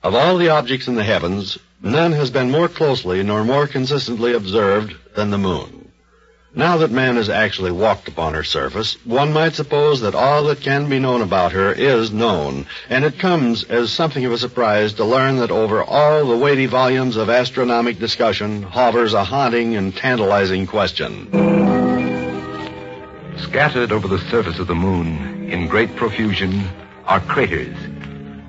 Of all the objects in the heavens, none has been more closely nor more consistently observed than the moon. Now that man has actually walked upon her surface, one might suppose that all that can be known about her is known, and it comes as something of a surprise to learn that over all the weighty volumes of astronomic discussion hovers a haunting and tantalizing question. Scattered over the surface of the moon in great profusion are craters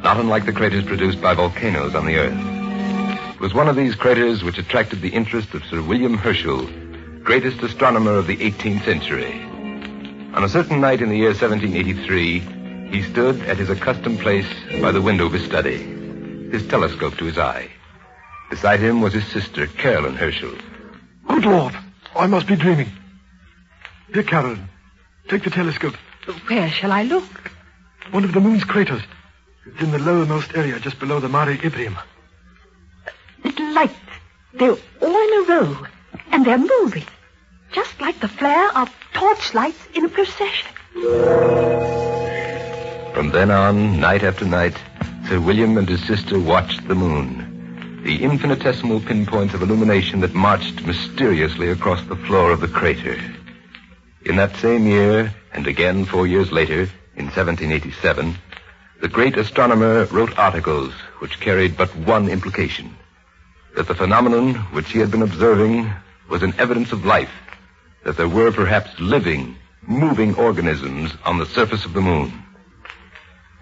not unlike the craters produced by volcanoes on the Earth. It was one of these craters which attracted the interest of Sir William Herschel, greatest astronomer of the 18th century. On a certain night in the year 1783, he stood at his accustomed place by the window of his study, his telescope to his eye. Beside him was his sister, Caroline Herschel. Good Lord, I must be dreaming. Here, Caroline, take the telescope. Where shall I look? One of the moon's craters. It's in the lowermost area, just below the Mare Imbrium. Little lights. They're all in a row, and they're moving. Just like the flare of torchlights in a procession. From then on, night after night, Sir William and his sister watched the moon. The infinitesimal pinpoints of illumination that marched mysteriously across the floor of the crater. In that same year, and again four years later, in 1787, the great astronomer wrote articles which carried but one implication that the phenomenon which he had been observing was an evidence of life, that there were perhaps living, moving organisms on the surface of the moon.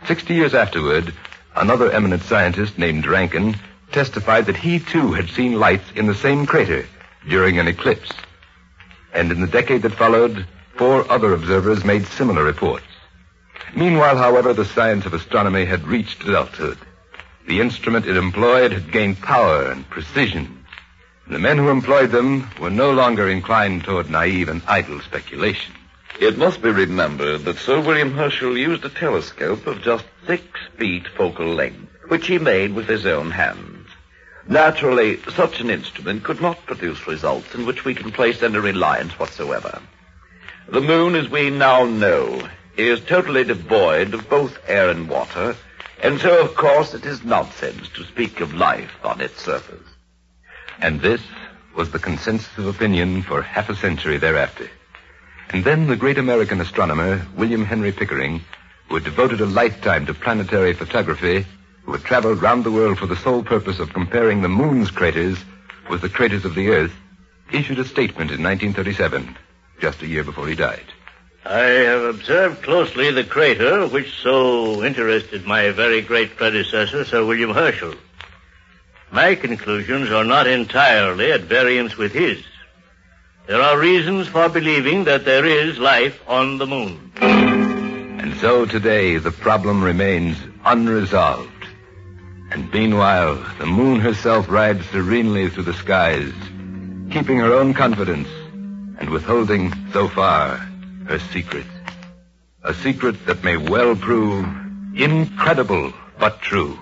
Sixty years afterward, another eminent scientist named Rankin testified that he too had seen lights in the same crater during an eclipse. And in the decade that followed, four other observers made similar reports. Meanwhile, however, the science of astronomy had reached adulthood. The instrument it employed had gained power and precision. And the men who employed them were no longer inclined toward naive and idle speculation. It must be remembered that Sir William Herschel used a telescope of just six feet focal length, which he made with his own hands. Naturally, such an instrument could not produce results in which we can place any reliance whatsoever. The moon, as we now know, is totally devoid of both air and water, and so, of course, it is nonsense to speak of life on its surface. And this was the consensus of opinion for half a century thereafter. And then the great American astronomer, William Henry Pickering, who had devoted a lifetime to planetary photography, who had traveled round the world for the sole purpose of comparing the moon's craters with the craters of the Earth, issued a statement in 1937, just a year before he died. I have observed closely the crater which so interested my very great predecessor, Sir William Herschel. My conclusions are not entirely at variance with his. There are reasons for believing that there is life on the moon. And so today the problem remains unresolved. And meanwhile, the moon herself rides serenely through the skies, keeping her own confidence and withholding, so far, her secret. A secret that may well prove incredible but true.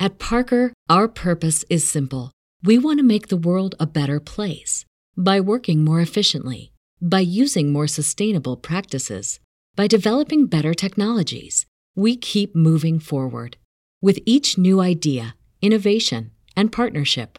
At Parker, our purpose is simple. We want to make the world a better place by working more efficiently, by using more sustainable practices, by developing better technologies. We keep moving forward. With each new idea, innovation, and partnership,